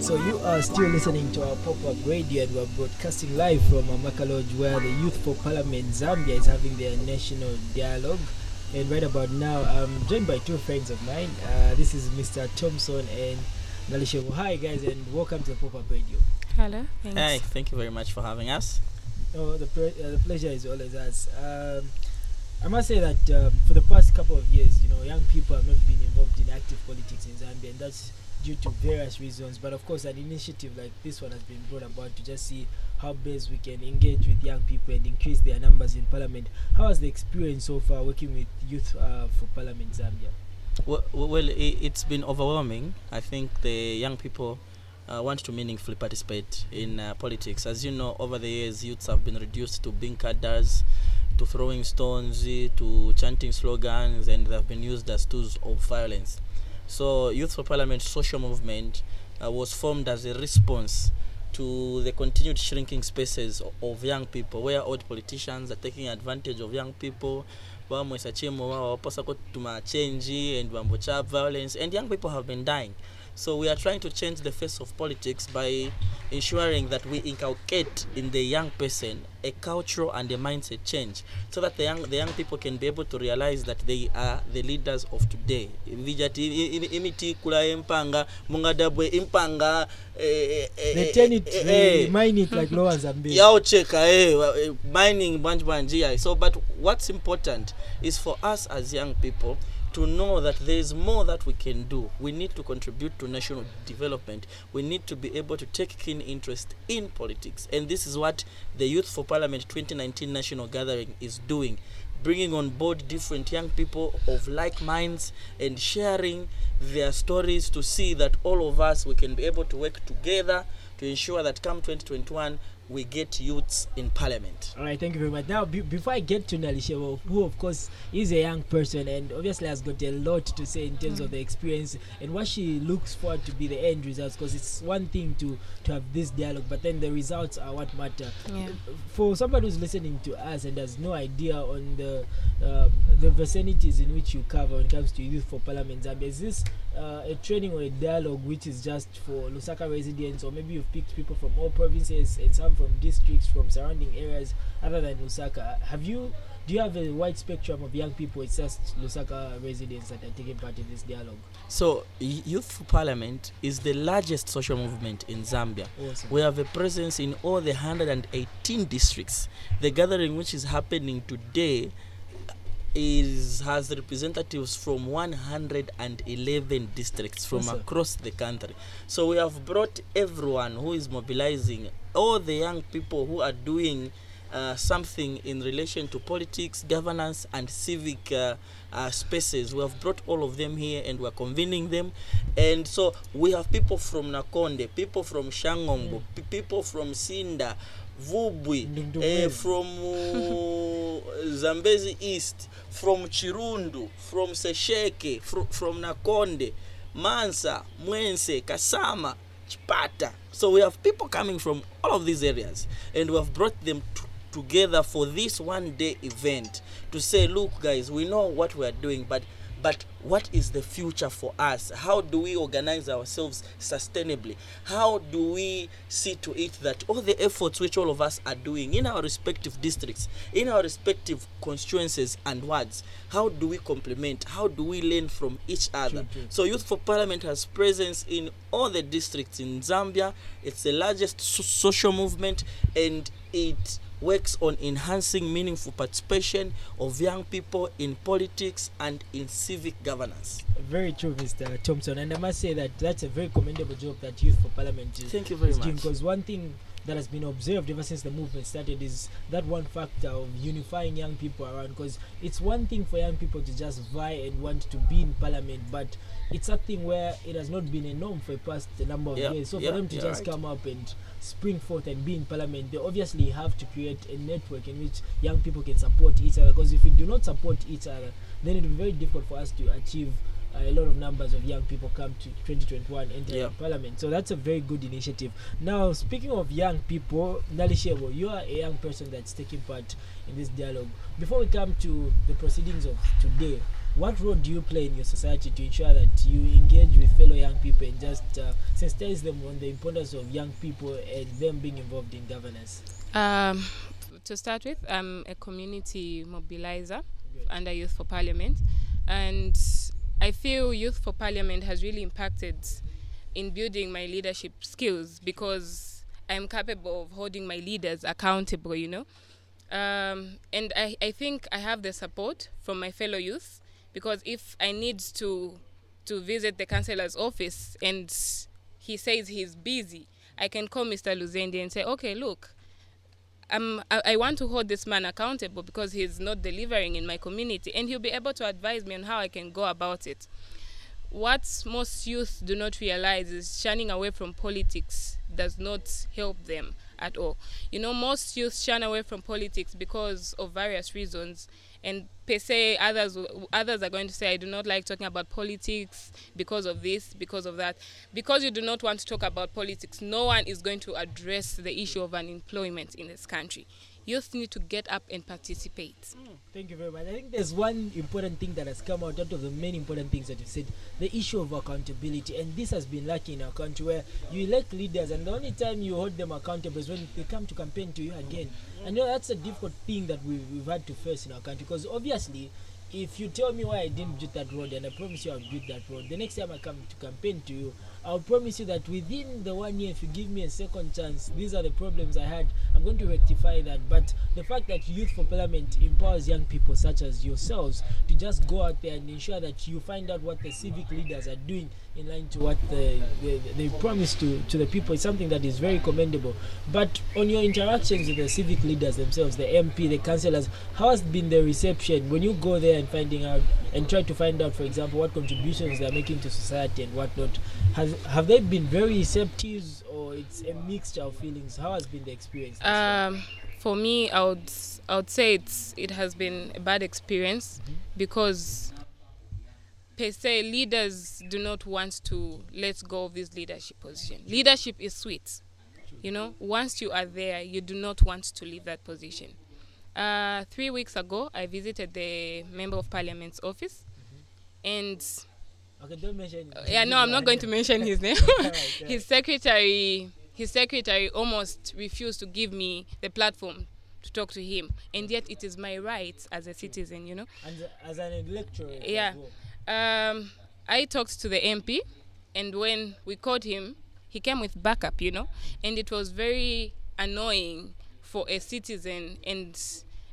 So you are still listening to our pop-up radio and we're broadcasting live from Amaka Lodge where the Youth for Parliament Zambia is having their national dialogue. And right about now, I'm joined by two friends of mine. Uh, this is Mr. Thompson and Nalishebo. Hi guys and welcome to the pop-up radio. Hello. Thanks. Hey, thank you very much for having us. Oh, the, pre- uh, the pleasure is always ours. Um, I must say that um, for the past couple of years, you know, young people have not been involved in active politics in Zambia, and that's due to various reasons. But of course, an initiative like this one has been brought about to just see how best we can engage with young people and increase their numbers in Parliament. How has the experience so far working with Youth uh, for Parliament Zambia? Well, well, it's been overwhelming. I think the young people uh, want to meaningfully participate in uh, politics. As you know, over the years, youths have been reduced to being cadres, to throwing stones, to chanting slogans, and they have been used as tools of violence. So, Youth for Parliament social movement uh, was formed as a response to the continued shrinking spaces of young people, where old politicians are taking advantage of young people. bamwesa chemo wao waposa tuma change and vambocha violence and young people have been dying so we are trying to change the face of politics by ensuring that we inculcate in the young person a cultural and a mindset change so that the young the young people can be able to realize that they are the leaders of today. Vijati imiti kula empanga mungadabwe impanga eh, eh, They eh, turn it, eh, mine it like Lower Zambia. yaocheka eh, wa- eh, mining banji so but what's important is for us as young people to know that there is more that we can do. We need to contribute to national development. We need to be able to take keen interest in politics. And this is what the youth for parliament 2019 national gathering is doing bringing on board different young people of like minds and sharing their stories to see that all of us we can be able to work together to ensure that come 2021 we get youths in parliament All right, thank you very much. Now, be- before I get to Nalishebo, who of course is a young person and obviously has got a lot to say in terms of the experience and what she looks forward to be the end results, because it's one thing to to have this dialogue, but then the results are what matter. Yeah. For somebody who's listening to us and has no idea on the uh, the vicinities in which you cover when it comes to youth for Parliament Zambia, is this uh, a training or a dialogue which is just for Lusaka residents, or maybe you've picked people from all provinces and some from districts from surrounding areas other than Lusaka? Have you do you have a wide spectrum of young people? It's just Lusaka residents that are taking part in this dialogue. so youth parliament is the largest social movement in zambia Awesome. we have a presence in all the 118 districts the gathering which is happening today is has representatives from 111 districts from yes, across the country. So we have brought everyone who is mobilizing all the young people who are doing uh, something in relation to politics governance and civic uh, uh, spaces. We have brought all of them here and we're convening them. And so we have people from nakonde people from shangombo pe- people from sinda vubwi Ndundu eh, from uh, zambezi east from chirundu from sesheke fro, from nakonde mansa mwense kasama chipata so we have people coming from all of these areas and we have brought them to together for this one day event to say look guys we know what we are doing but but what is the future for us? How do we organize ourselves sustainably? How do we see to it that all the efforts which all of us are doing in our respective districts in our respective constituencies and wards how do we complement? How do we learn from each other? true. so youth for parliament has presence in all the districts in zambia. It's the largest so- social movement and it works on enhancing meaningful participation of young people in politics and in civic governance Very true, Mr. Thompson, and I must say that that's a very commendable job that Youth for Parliament is, thank you very is doing much because one thing that has been observed ever since the movement started is that one factor of unifying young people around because it's one thing for young people to just vie and want to be in parliament but it's a thing where it has not been a norm for the past number of Yeah, years so yeah, for them to just right. come up and spring forth and be in parliament they obviously have to create a network in which young people can support each other because if we do not support each other then it will be very difficult for us to achieve uh, a lot of numbers of young people come to 2021 entering Yeah. parliament. So that's a very good initiative. Now speaking of young people nalishebo you are a young person that's taking part in this dialogue. Before we come to the proceedings of today what role do you play in your society to ensure that you engage with fellow young people and just uh, sensitize them on the importance of young people and them being involved in governance? Um, to start with, I'm a community mobilizer Good. under Youth for Parliament, and I feel Youth for Parliament has really impacted in building my leadership skills because I'm capable of holding my leaders accountable, you know. Um, and I, I think I have the support from my fellow youth because if I need to to visit the councillor's office and he says he's busy, I can call Mr. Luzendi and say, okay, look, I, I want to hold this man accountable because he's not delivering in my community, and he'll be able to advise me on how I can go about it. What most youth do not realize is shunning away from politics does not help them at all. You know, most youth shun away from politics because of various reasons, and per se, others others are going to say, "I do not like talking about politics because of this, because of that." Because you do not want to talk about politics, no one is going to address the issue of unemployment in this country. Youth need to get up and participate. Mm, thank you very much. I think there's one important thing that has come out out of the many important things that you said the issue of accountability. And this has been lacking in our country where you elect leaders, and the only time you hold them accountable is when they come to campaign to you again. And you know that's a difficult thing that we, we've had to face in our country because obviously, if you tell me why I didn't build that road and I promise you I'll build that road, the next time I come to campaign to you, I'll promise you that within the one year, if you give me a second chance, these are the problems I had. I'm going to rectify that. But the fact that Youth for Parliament empowers young people such as yourselves to just go out there and ensure that you find out what the civic leaders are doing in line to what the, the, they promise to, to the people is something that is very commendable. But on your interactions with the civic leaders themselves, the MP, the councillors, how has been the reception when you go there and finding out and try to find out, for example, what contributions they're making to society and whatnot? Has, have they been very receptive or it's a mixture of feelings? How has been the experience? Um, for me, I would I would say it's it has been a bad experience because per se leaders do not want to let go of this leadership position. Leadership is sweet, you know. Once you are there, you do not want to leave that position. Uh, three weeks ago, I visited the member of parliament's office, and okay, don't mention. uh, yeah, no, I'm not going to mention his name. His secretary, his secretary almost refused to give me the platform to talk to him, and yet it is my right as a citizen, you know. And as an electorate, Yeah. Um, I talked to the MP, and when we called him, he came with backup, you know, and it was very annoying for a citizen and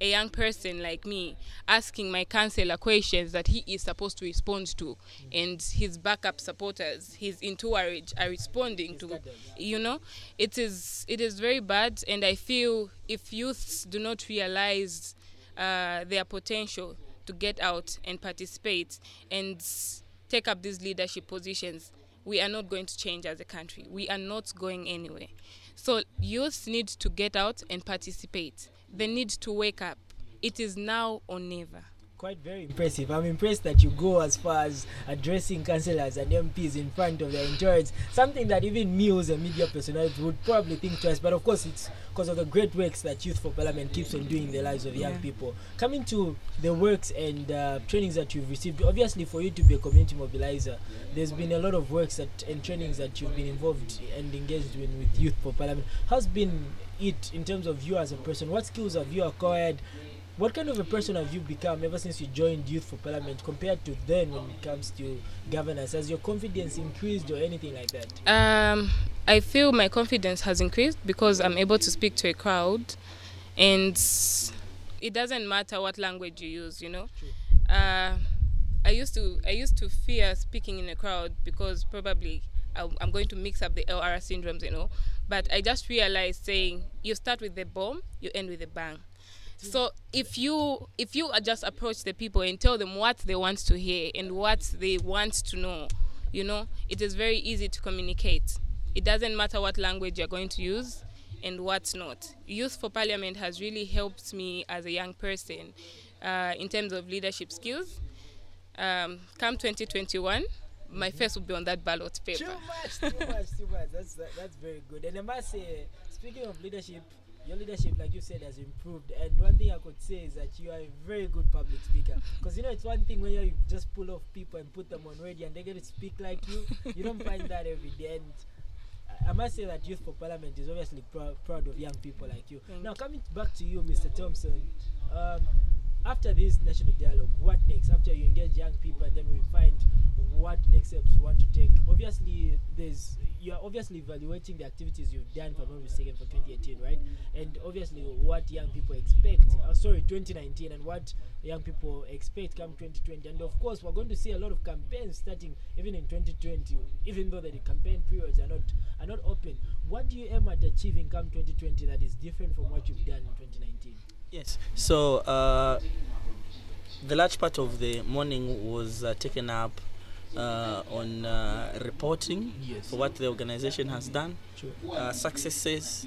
a young person like me asking my councillor questions that he is supposed to respond to, and his backup supporters, his entourage, are responding to. You know, it is it is very bad, and I feel if youths do not realize uh, their potential to get out and participate and take up these leadership positions, we are not going to change as a country. We are not going anywhere. So youths need to get out and participate. They need to wake up. It is now or never. quite very impressive. I'm impressed that you go as far as addressing councillors and MPs in front of their insurance. Something that even me, as a media personality, would probably think twice. But of course, it's because of the great works that Youth for Parliament keeps on doing in the lives of young Yeah. people. Coming to the works and uh, trainings that you've received, obviously, for you to be a community mobilizer, there's been a lot of works that and trainings that you've been involved and engaged in with Youth for Parliament. How's been it in terms of you as a person? What skills have you acquired? What kind of a person have you become ever since you joined Youth for Parliament compared to then when it comes to governance? Has your confidence increased or anything like that? Um, I feel my confidence has increased because I'm able to speak to a crowd, and it doesn't matter what language you use. You know, uh, I used to I used to fear speaking in a crowd because probably I'm going to mix up the LR syndromes, you know. But I just realized saying you start with the bomb, you end with a bang. So if you if you just approach the people and tell them what they want to hear and what they want to know, you know, it is very easy to communicate. It doesn't matter what language you're going to use and what's not. Youth for Parliament has really helped me as a young person uh, in terms of leadership skills. Um, come 2021, my face will be on that ballot paper. Too much, too much, too much. That's that, that's very good. And I must say, speaking of leadership, your leadership, like you said, has improved. And one thing I could say is that you are a very good public speaker. Because you know, it's one thing when you just pull off people and put them on radio and they get to speak like you. You don't find that every day. And I- must say that Youth for Parliament is obviously prou- proud of young people like you. Thank now, coming back to you, Mr. Thompson. Um, after this national dialogue, what next? After you engage young people, and then we find what next steps you want to take. Obviously, there's you are obviously evaluating the activities you've done, if I'm for 2018, right? And obviously, what young people expect. Uh, sorry, 2019, and what young people expect come 2020. And of course, we're going to see a lot of campaigns starting even in 2020, even though the campaign periods are not are not open. What do you aim at achieving come 2020 that is different from what you've done in 2019? Yes. So uh, the large part of the morning was uh, taken up uh, on uh, reporting Yes. for what the organization has done, Sure. uh, successes,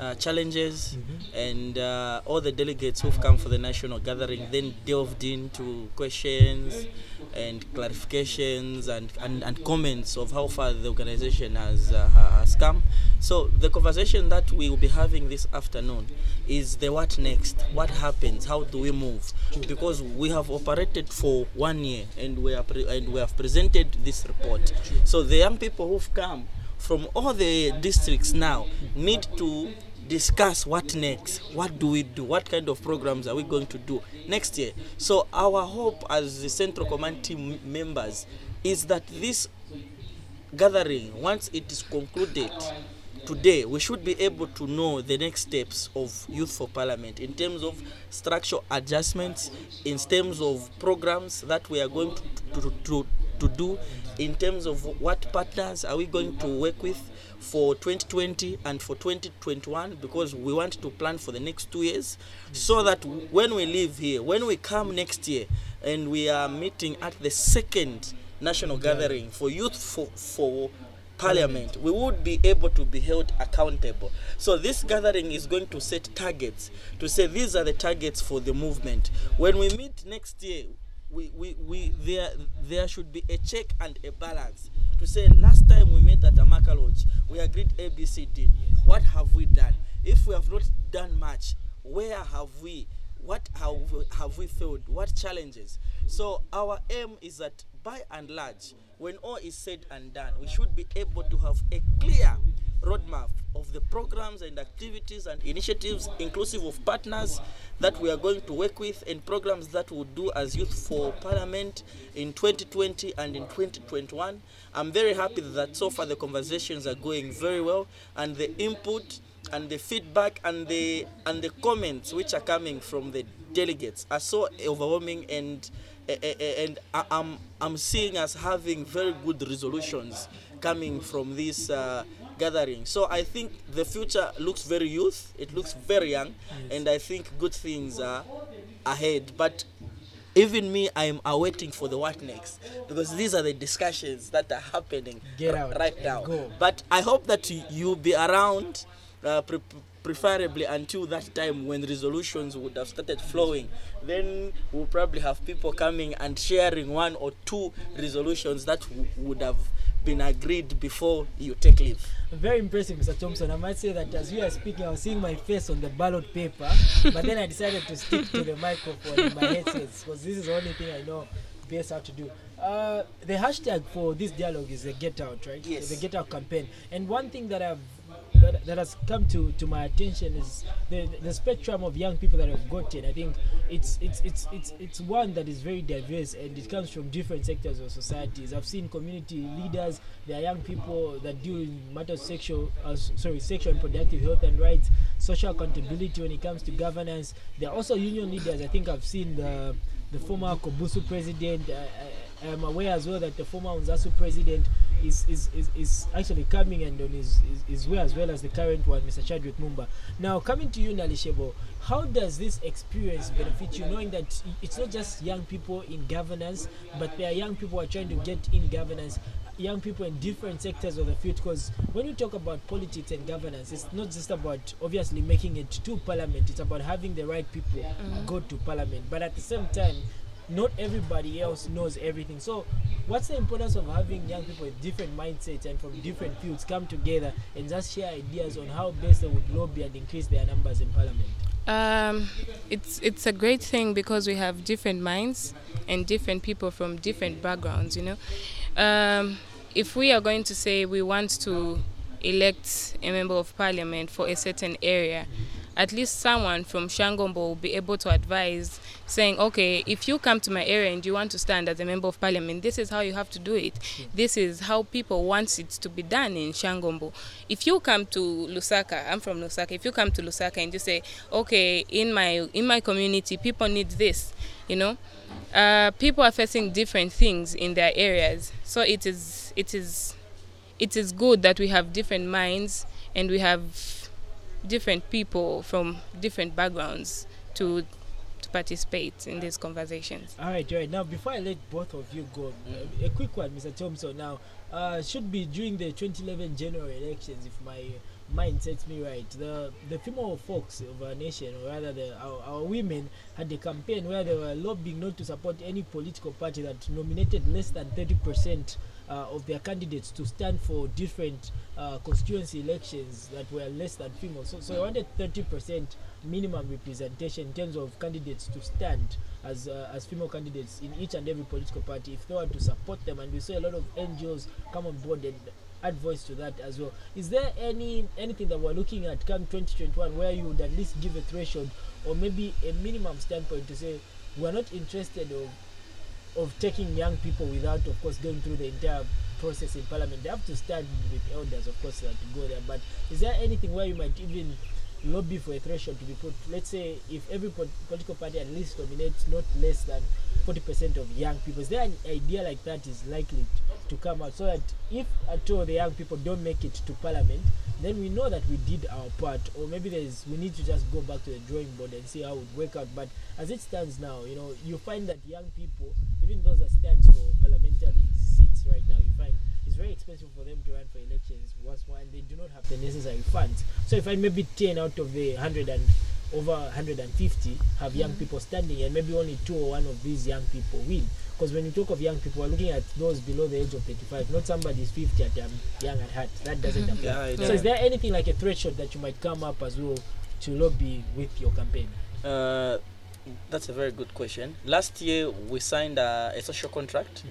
uh, challenges, Mhm. and uh, all the delegates who've come for the national gathering then delved into questions and clarifications and, and, and comments of how far the organization has, uh, has come. So the conversation that we will be having this afternoon is the what next, what happens, how do we move? Because we have operated for one year and we are pre- and we have presented this report. So the young people who've come from all the districts now need to discuss what next what do we do what kind of programs are we going to do next year so our hope as the central command team members is that this gathering once it is concluded today we should be able to know the next steps of youth for parliament in terms of structural adjustments in terms of programs that we are going to, to, to, to do in terms of what partners are we going to work with for 2020 and for 2021 because we want to plan for the next two years so that when we leave here when we come next year and we are meeting at the second national gathering for youth for, for parliament. we would be able to be held accountable. So this gathering is going to set targets to say these are the targets for the movement. When we meet next year we, we, we there there should be a check and a balance to say last time we met at Amaka Lodge we agreed ABCD what have we done? If we have not done much where have we what have have we failed? What challenges? So our aim is that by and large when all is said and done we should be able to have a clear roadmap of the programs and activities and initiatives inclusive of partners that we are going to work with and programs that we'll do as youth for parliament in 2020 and in 2021 i'm very happy that so far the conversations are going very well and the input and the feedback and the and the comments which are coming from the delegates are so overwhelming and eh, eh, eh, and I'm I'm seeing us having very good resolutions coming from this uh, gathering. So I think the future looks very youth. It looks very young, and I think good things are ahead. But even me, I am awaiting for the what next because these are the discussions that are happening r- right now. go. But I hope that you'll be around, uh, pre- preferably until that time when resolutions would have started flowing. Then we'll probably have people coming and sharing one or two resolutions that w- would have been agreed before you take leave. Very impressive, Mr. Thompson. I might say that as you are speaking, I was seeing my face on the ballot paper, but then I decided to stick to the microphone in my headsets because this is the only thing I know best how to do. Uh, the hashtag for this dialogue is the Get Out, right? Yes. The Get Out campaign. And one thing that I've that, that has come to, to my attention is the, the spectrum of young people that I've gotten. I think it's it's it's it's it's one that is very diverse and it comes from different sectors of societies. I've seen community leaders. There are young people that deal in matters sexual, uh, sorry, sexual and productive health and rights, social accountability when it comes to governance. There are also union leaders. I think I've seen the the former COBUSU president. I, I am aware as well that the former Unzasu president is, is, is, is actually coming and on his, his, his way as well as the current one, Mr. Chadwick Mumba. Now, coming to you, Nalishebo, how does this experience benefit you, knowing that it's not just young people in governance, but there are young people who are trying to get in governance, young people in different sectors of the field? Because when you talk about politics and governance, it's not just about obviously making it to parliament, it's about having the right people mm. go to parliament. But at the same time, not everybody else knows everything. So, what's the importance of having young people with different mindsets and from different fields come together and just share ideas on how best they would lobby and increase their numbers in parliament? Um, it's it's a great thing because we have different minds and different people from different backgrounds. You know, um, if we are going to say we want to elect a member of parliament for a certain area, at least someone from Shangombo will be able to advise, saying, okay, if you come to my area and you want to stand as a member of parliament, this is how you have to do it. This is how people want it to be done in Shangombo. If you come to Lusaka, I'm from Lusaka. If you come to Lusaka and you say, okay, in my in my community, people need this, you know, uh, people are facing different things in their areas. So it is it is it is good that we have different minds and we have different people from different backgrounds to to participate in these conversations. All right, right. Now, before I let both of you go, uh, a quick one, Mr. Thompson. Now, uh, should be during the 2011 general elections, if my mind sets me right. The the female folks of our nation, or rather the our, our women, had a campaign where they were lobbying not to support any political party that nominated less than 30 percent uh, of their candidates to stand for different uh, constituency elections that were less than female. So, so I wanted 30% minimum representation in terms of candidates to stand as uh, as female candidates in each and every political party if they want to support them. And we saw a lot of NGOs come on board and add voice to that as well. Is there any anything that we're looking at come 2021 where you would at least give a threshold or maybe a minimum standpoint to say we're not interested of of taking young people without, of course, going through the entire process in parliament. They have to start with elders, of course, uh, go there. But is there anything where you might even lobby for a threshold to be put? Let's say if every po- political party at least nominates not less than 40% of young people, is there an idea like that is likely to come out so that if at all the young people don't make it to parliament, then we know that we did our part, or maybe there's we need to just go back to the drawing board and see how it work out. But as it stands now, you know, you find that young people, even those that stands for parliamentary seats right now, you find very expensive for them to run for elections once more, and they do not have the necessary funds. So if I maybe 10 out of the 100 and over 150 have young people standing, and maybe only two or one of these young people win. Because when you talk of young people, we're looking at those below the age of 35, not somebody's 50 at um, young at heart. That doesn't apply. Yeah, it So is there anything like a threshold that you might come up as well to lobby with your campaign? Uh, that's a very good question. Last year we signed a, a social contract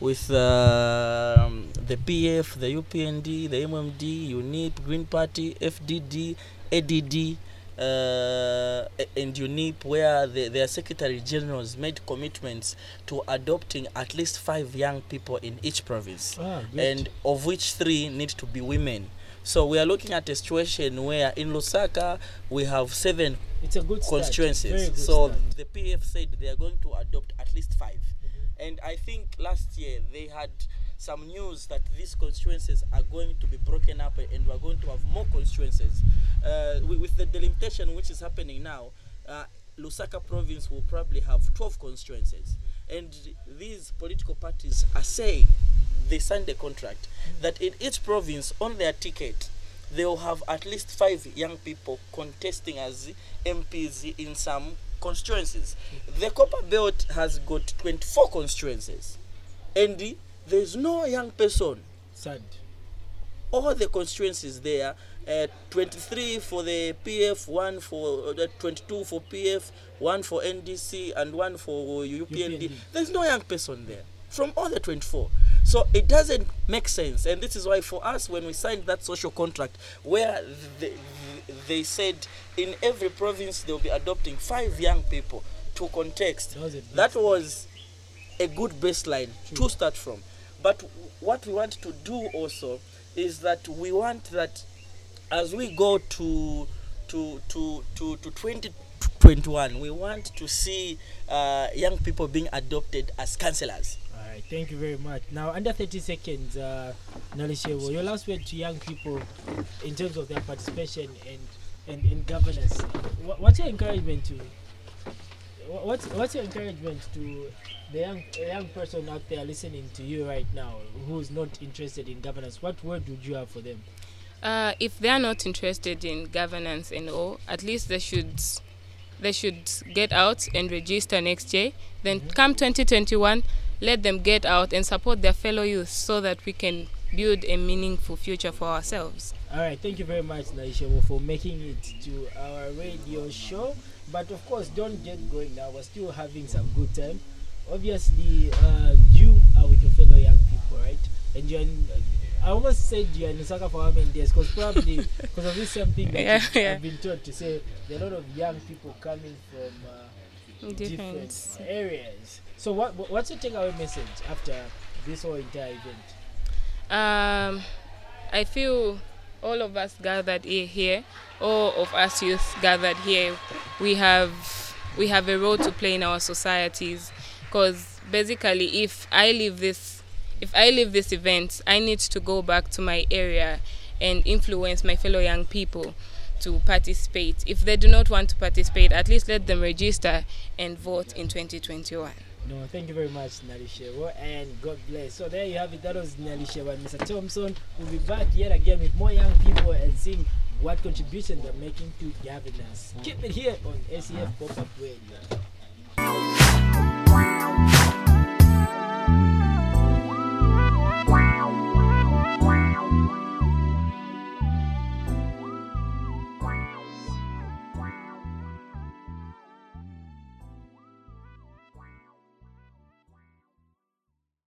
with um, the PF, the UPND, the MMD, UNIP, Green Party, FDD, ADD, uh, and UNIP, where the, their secretary generals made commitments to adopting at least five young people in each province Ah, and of which three need to be women. So we are looking at a situation where in Lusaka we have seven it's a good. Constituencies. good So start. the PF said they are going to adopt at least 5 And I think last year they had some news that these constituencies are going to be broken up and we're going to have more constituencies. Uh, with the delimitation which is happening now, uh, Lusaka province will probably have 12 constituencies. And these political parties are saying, they signed a contract, that in each province on their ticket, they will have at least five young people contesting as MPs in some constituencies. The Copperbelt has got 24 constituencies, and there's no young person. Sad. All the constituencies there, uh, 23 for the PF, one for uh, 22 for PF, one for NDC, and one for UPND. UPND. There's no young person there from all the 24. So it doesn't make sense, and this is why for us, when we signed that social contract, where they, they said in every province they'll be adopting five young people to context, That was a big that start. was a good baseline True. to start from. But what we want to do also is that we want that as we go to to to to, to 2021 we want to see uh, young people being adopted as councillors Thank you very much. Now, under 30 seconds, uh, Nalishebo, your last word to young people in terms of their participation and and in governance. Wha- What's your encouragement to? What's what's your encouragement to the young young person out there listening to you right now who's not interested in governance? What word would you have for them? Uh, if they are not interested in governance and all, at least they should they should get out and register next year. Then come 2021, let them get out and support their fellow youth so that we can build a meaningful future for ourselves. All right, thank you very much, Nalishebo, for making it to our radio show. But of course, don't get going now. We're still having some good time. Obviously, uh, you are with your fellow young people, right? And you're in, I almost said you're in Lusaka for how many days? Because probably because of this same thing that Yeah, yeah. I've been told to say there are a lot of young people coming from uh, different Different. areas. So, what what- what's your takeaway message after this whole entire event? Um, I feel all of us gathered here, here, all of us youth gathered here, we have we have a role to play in our societies. Because basically, if I leave this, if I leave this event, I need to go back to my area and influence my fellow young people to participate. If they do not want to participate, at least let them register and vote in 2021. No, thank you very much, Nalishebo, and God bless. So there you have it. That was Nalishebo and Mr. Thompson. We'll be back yet again with more young people and seeing what contribution they're making to governance. Keep it here on ACF Pop Up Radio.